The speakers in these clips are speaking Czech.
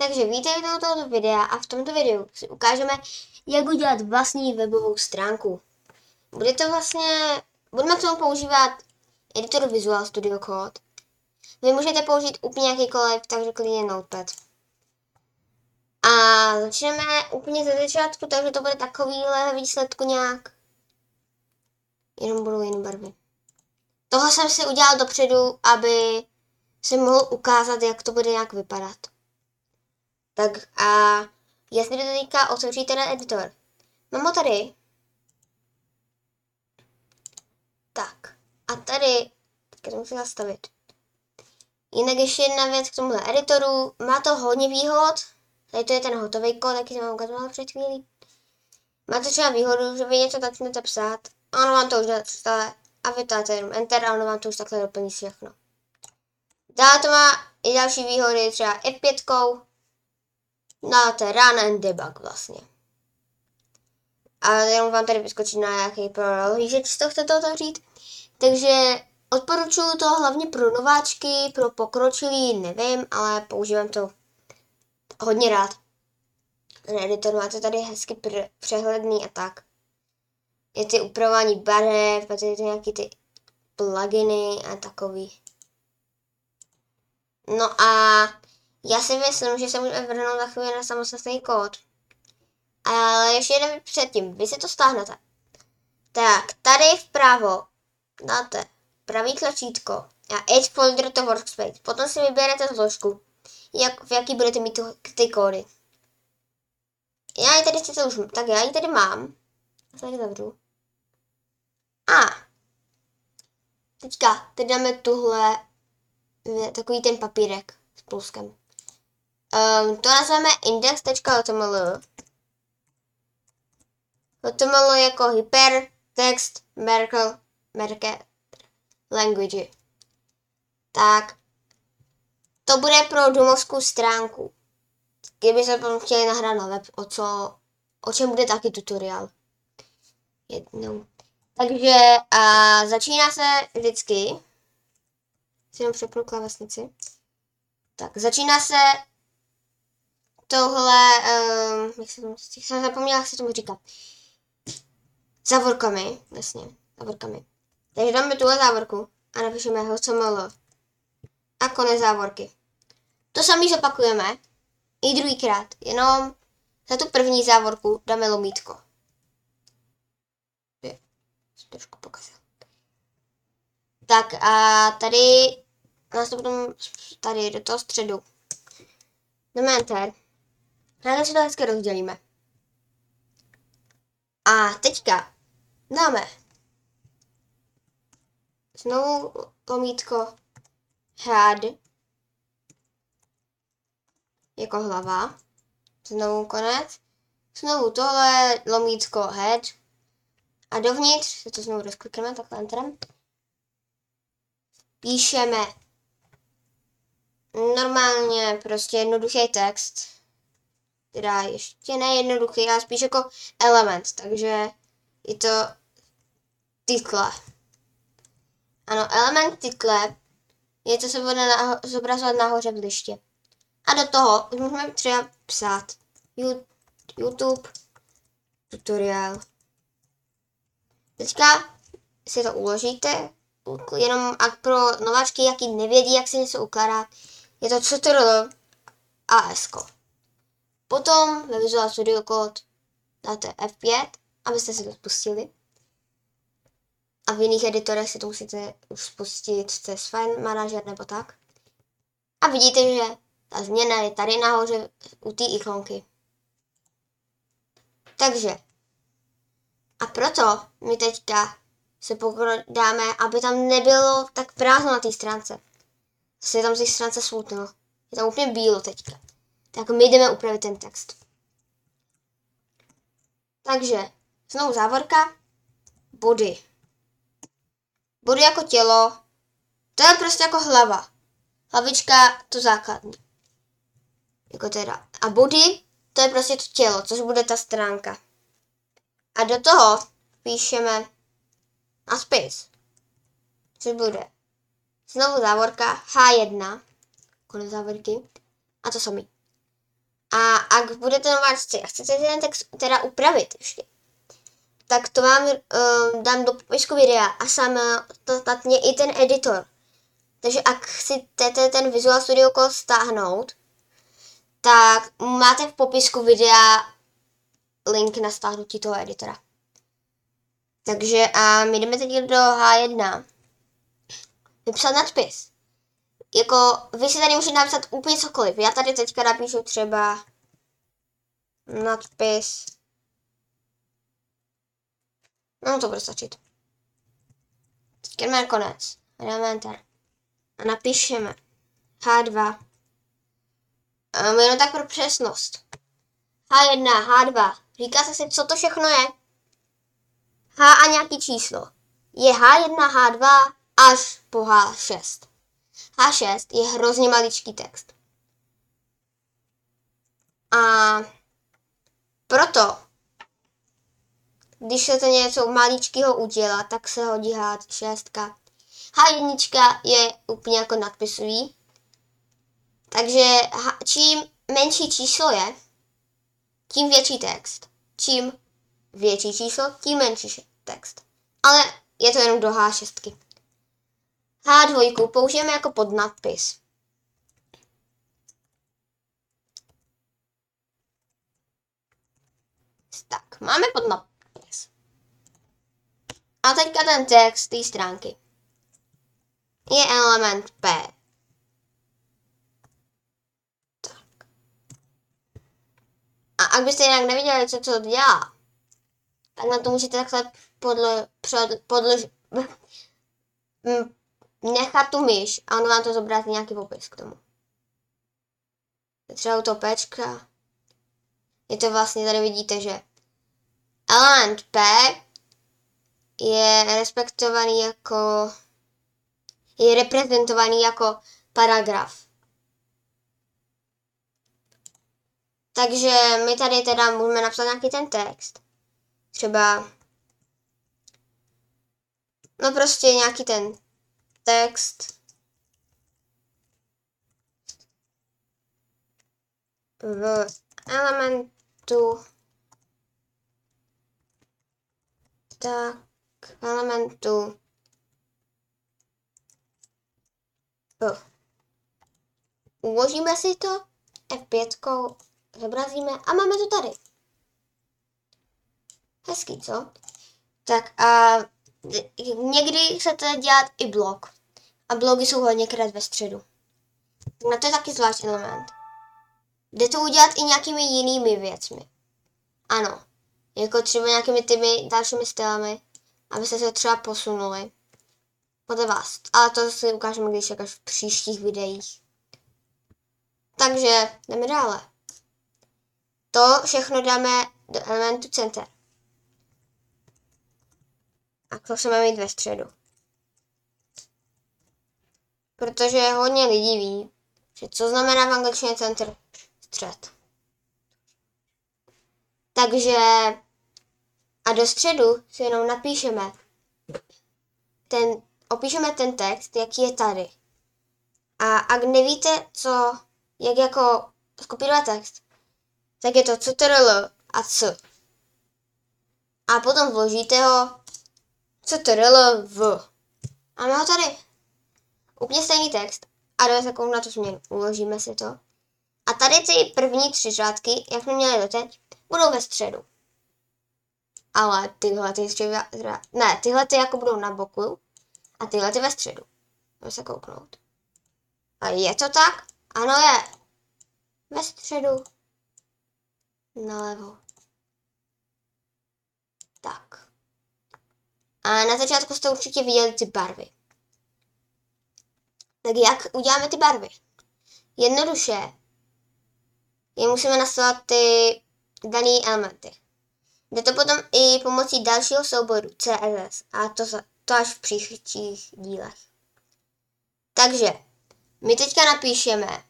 Takže vítejte u tohoto videa a v tomto videu si ukážeme, jak udělat vlastní webovou stránku. Bude to vlastně, budeme k tomu používat editor Visual Studio Code. Vy můžete použít úplně jakýkoliv, takže klidně Notepad. A začneme úplně ze začátku, takže to bude takovýhle výsledku nějak. Jenom budou jiné barvy. Toho jsem si udělal dopředu, aby si mohl ukázat, jak to bude nějak vypadat. Tak a jestli to teďka otevříte na editor. Mám ho tady. Tak. A tady, teďka to musím zastavit. Jinak ještě jedna věc k tomuhle editoru. Má to hodně výhod. Tady to je ten hotový kód, jaký jsem vám ukazovala před chvílí. Má to třeba výhodu, že vy něco začnete psát a ono vám to už dostane a vy dáte jenom enter a ono vám to už takhle doplní všechno. Dále to má i další výhody, třeba F5, dáte run and debug vlastně. A jenom vám tady vyskočí na nějaký prohlížeč, z toho chcete otevřít. Takže odporučuju to hlavně pro nováčky, pro pokročilý, nevím, ale používám to hodně rád. Ten editor máte tady hezky pr- přehledný a tak. Je ty upravování barev, máte ty nějaký ty pluginy a takový. No a já si myslím, že se můžeme vrhnout za chvíli na samostatný kód. Ale ještě jeden předtím, vy si to stáhnete. Tak, tady vpravo dáte pravý tlačítko a Add folder to workspace. Potom si vyberete složku, jak, v jaký budete mít tu, ty kódy. Já ji tady sice už, tak já ji tady mám. Tady zavřu. A teďka, teď dáme tuhle, takový ten papírek s pluskem. Um, to nazveme index.html. HTML jako hyper, text, Merkel, Merkel, language. Tak, to bude pro domovskou stránku. Kdyby se potom chtěli nahrát na web, o, co, o čem bude taky tutoriál. Jednou. Takže a začíná se vždycky. Si jenom přepnu klávesnici. Tak, začíná se tohle, um, jak se to, jsem zapomněla, jak se tomu říká. Závorkami, jasně, závorkami. Takže dáme tuhle závorku a napíšeme HTML. A konec závorky. To samý zopakujeme i druhýkrát, jenom za tu první závorku dáme lomítko. Je, trošku pokazil. Tak a tady nás to potom tady do toho středu. Dáme enter. Ráda si to hezky rozdělíme. A teďka dáme znovu lomítko head jako hlava. Znovu konec. Znovu tohle lomítko head. A dovnitř se to znovu rozklikneme takhle enterem. Píšeme normálně prostě jednoduchý text. Teda ještě nejednoduchý, ale spíš jako element, takže je to title. Ano, element title je, co se bude naho- zobrazovat nahoře v liště. A do toho můžeme třeba psát YouTube tutoriál. Teďka si to uložíte, jenom a pro nováčky, jaký nevědí, jak se něco ukládá, je to CTRL AS. Potom ve Visual Studio Code dáte F5, abyste si to spustili. A v jiných editorech si to musíte už spustit CS File Manager nebo tak. A vidíte, že ta změna je tady nahoře u té ikonky. Takže. A proto my teďka se pokrodáme, aby tam nebylo tak prázdno na té stránce. Je tam z té stránce smutno. Je tam úplně bílo teďka. Tak my jdeme upravit ten text. Takže, znovu závorka, body. Body jako tělo, to je prostě jako hlava. Hlavička, to základní. Jako teda. A body, to je prostě to tělo, což bude ta stránka. A do toho píšeme a space, což bude znovu závorka H1, konec závorky, a to samý. A ak budete váčce a chcete ten text teda upravit ještě, tak to vám uh, dám do popisku videa a samostatně i ten editor. Takže ak chcete ten Visual Studio Code stáhnout, tak máte v popisku videa link na stáhnutí toho editora. Takže a my jdeme teď do H1. Vypsat nadpis. Jako, vy si tady můžete napsat úplně cokoliv. Já tady teďka napíšu třeba nadpis. No to bude stačit. Jdeme konec. Dáme enter. A napíšeme H2. Um, jenom tak pro přesnost. H1, H2. Říkáte si, co to všechno je? H a nějaký číslo. Je H1, H2 až po H6. H6 je hrozně maličký text. A proto, když se to něco maličkého udělá, tak se hodí H6. H1 je úplně jako nadpisový. Takže čím menší číslo je, tím větší text. Čím větší číslo, tím menší text. Ale je to jenom do H6. H2 použijeme jako podnadpis. Tak, máme podnadpis. A teďka ten text té stránky. Je element P. Tak. A ak byste jinak neviděli, co to dělá, tak na to můžete takhle podle, před, nechat tu myš a ono vám to zobrazí nějaký popis k tomu. Třeba u toho Pčka. Je to vlastně, tady vidíte, že element P je respektovaný jako je reprezentovaný jako paragraf. Takže my tady teda můžeme napsat nějaký ten text. Třeba no prostě nějaký ten text v elementu tak elementu Uložíme si to, F5 zobrazíme a máme to tady. Hezký, co? Tak a někdy se to dělat i blok. A blogy jsou hodněkrát ve středu. Na to je taky zvlášť element. Jde to udělat i nějakými jinými věcmi. Ano, jako třeba nějakými těmi dalšími stylami, abyste se třeba posunuli podle vás. Ale to si ukážeme když až v příštích videích. Takže jdeme dále. To všechno dáme do elementu center. A máme mít ve středu. Protože hodně lidí ví, že co znamená v angličtině center střed. Takže a do středu si jenom napíšeme ten opíšeme ten text, jaký je tady. A ak nevíte, co, jak jako skopírovat text, tak je to ctrl a c. A potom vložíte ho ctrl v. A ho tady. Úplně stejný text. A jdeme takovou na tu změnu. Uložíme si to. A tady ty první tři řádky, jak jsme měli doteď, budou ve středu. Ale tyhle ty třeba, ne, tyhle ty jako budou na boku a tyhle ty ve středu. Můžeme se kouknout. A je to tak? Ano je. Ve středu. Nalevo. Tak. A na začátku jste určitě viděli ty barvy. Tak jak uděláme ty barvy? Jednoduše je musíme nastavit ty dané elementy. Jde to potom i pomocí dalšího souboru CSS a to, to až v příštích dílech. Takže my teďka napíšeme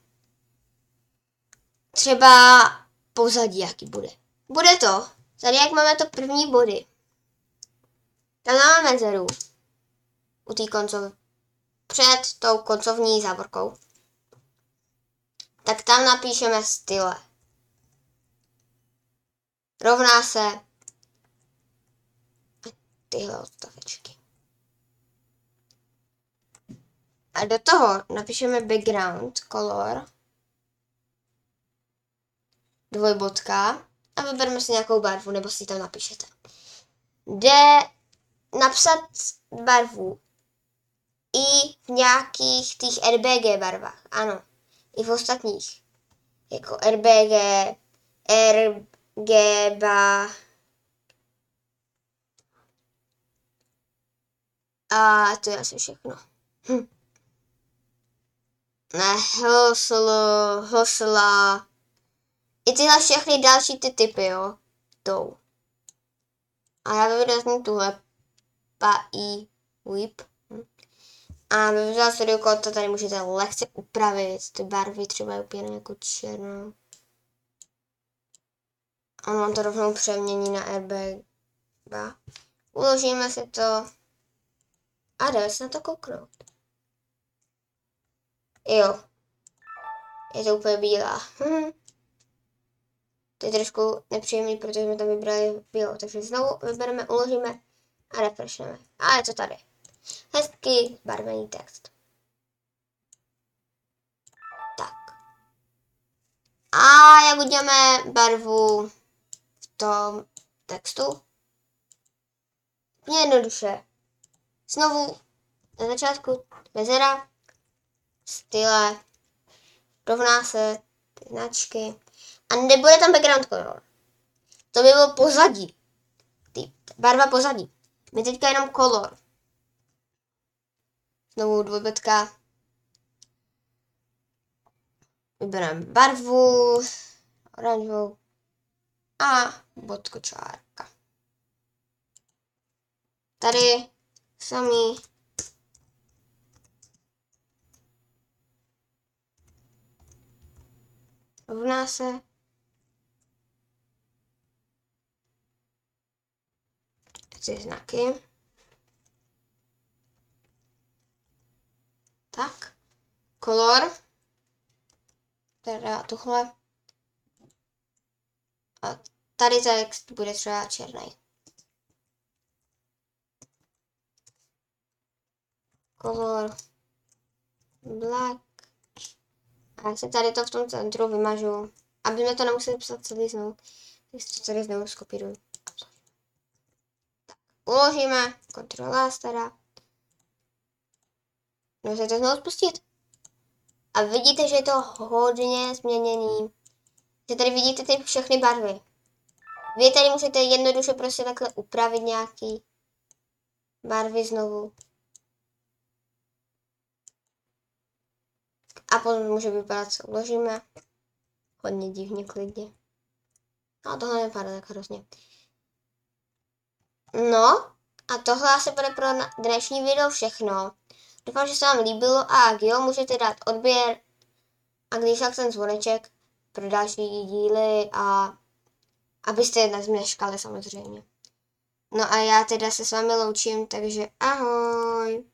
třeba pozadí, jaký bude. Bude to, tady jak máme to první body, tam máme mezeru u té koncov, před tou koncovní závorkou. Tak tam napíšeme style. rovná se tyhle odstavečky. A do toho napíšeme background color dvojbodka a vybereme si nějakou barvu, nebo si tam napíšete. Jde napsat barvu i v nějakých těch RBG barvách, ano, i v ostatních, jako RBG, RGB, a to je asi všechno. Hm. Ne, hoslo, hosla, i tyhle všechny další ty typy, jo, tou. A já vyvezmu tuhle i whip. Hm. A Visual Studio to tady můžete lehce upravit, ty barvy třeba je úplně jako černou. A mám to rovnou přemění na RB. Uložíme si to a jdeme se na to kouknout. Jo. Je to úplně bílá. to je trošku nepříjemný, protože jsme tam vybrali bílou. Takže znovu vybereme, uložíme a refreshneme. A je to tady. Hezký barvený text. Tak. A jak uděláme barvu v tom textu? jednoduše. Znovu na začátku mezera, style, rovná se ty značky a nebude tam background color. To by bylo pozadí. Ty, barva pozadí. My teďka jenom color. Znovu dvojbetka. Vybereme barvu, oranžovou a bodkočárka. Tady samý rovná se ty znaky. Tak, kolor, teda tuhle. A tady text bude třeba černý. Color black. A já si tady to v tom centru vymažu, aby jsme to nemuseli psat celý znovu. Tak si to tady znovu skopíruju. Uložíme, kontrola stará. Můžete to znovu spustit. A vidíte, že je to hodně změněný. Že tady vidíte ty všechny barvy. Vy tady musíte jednoduše prostě takhle upravit nějaký barvy znovu. A potom může vypadat, co uložíme. Hodně divně, klidně. No tohle vypadá tak hrozně. No, a tohle asi bude pro dnešní video všechno. Doufám, že se vám líbilo a ak jo, můžete dát odběr a když tak ten zvoneček pro další díly a abyste nezměškali samozřejmě. No a já teda se s vámi loučím, takže ahoj.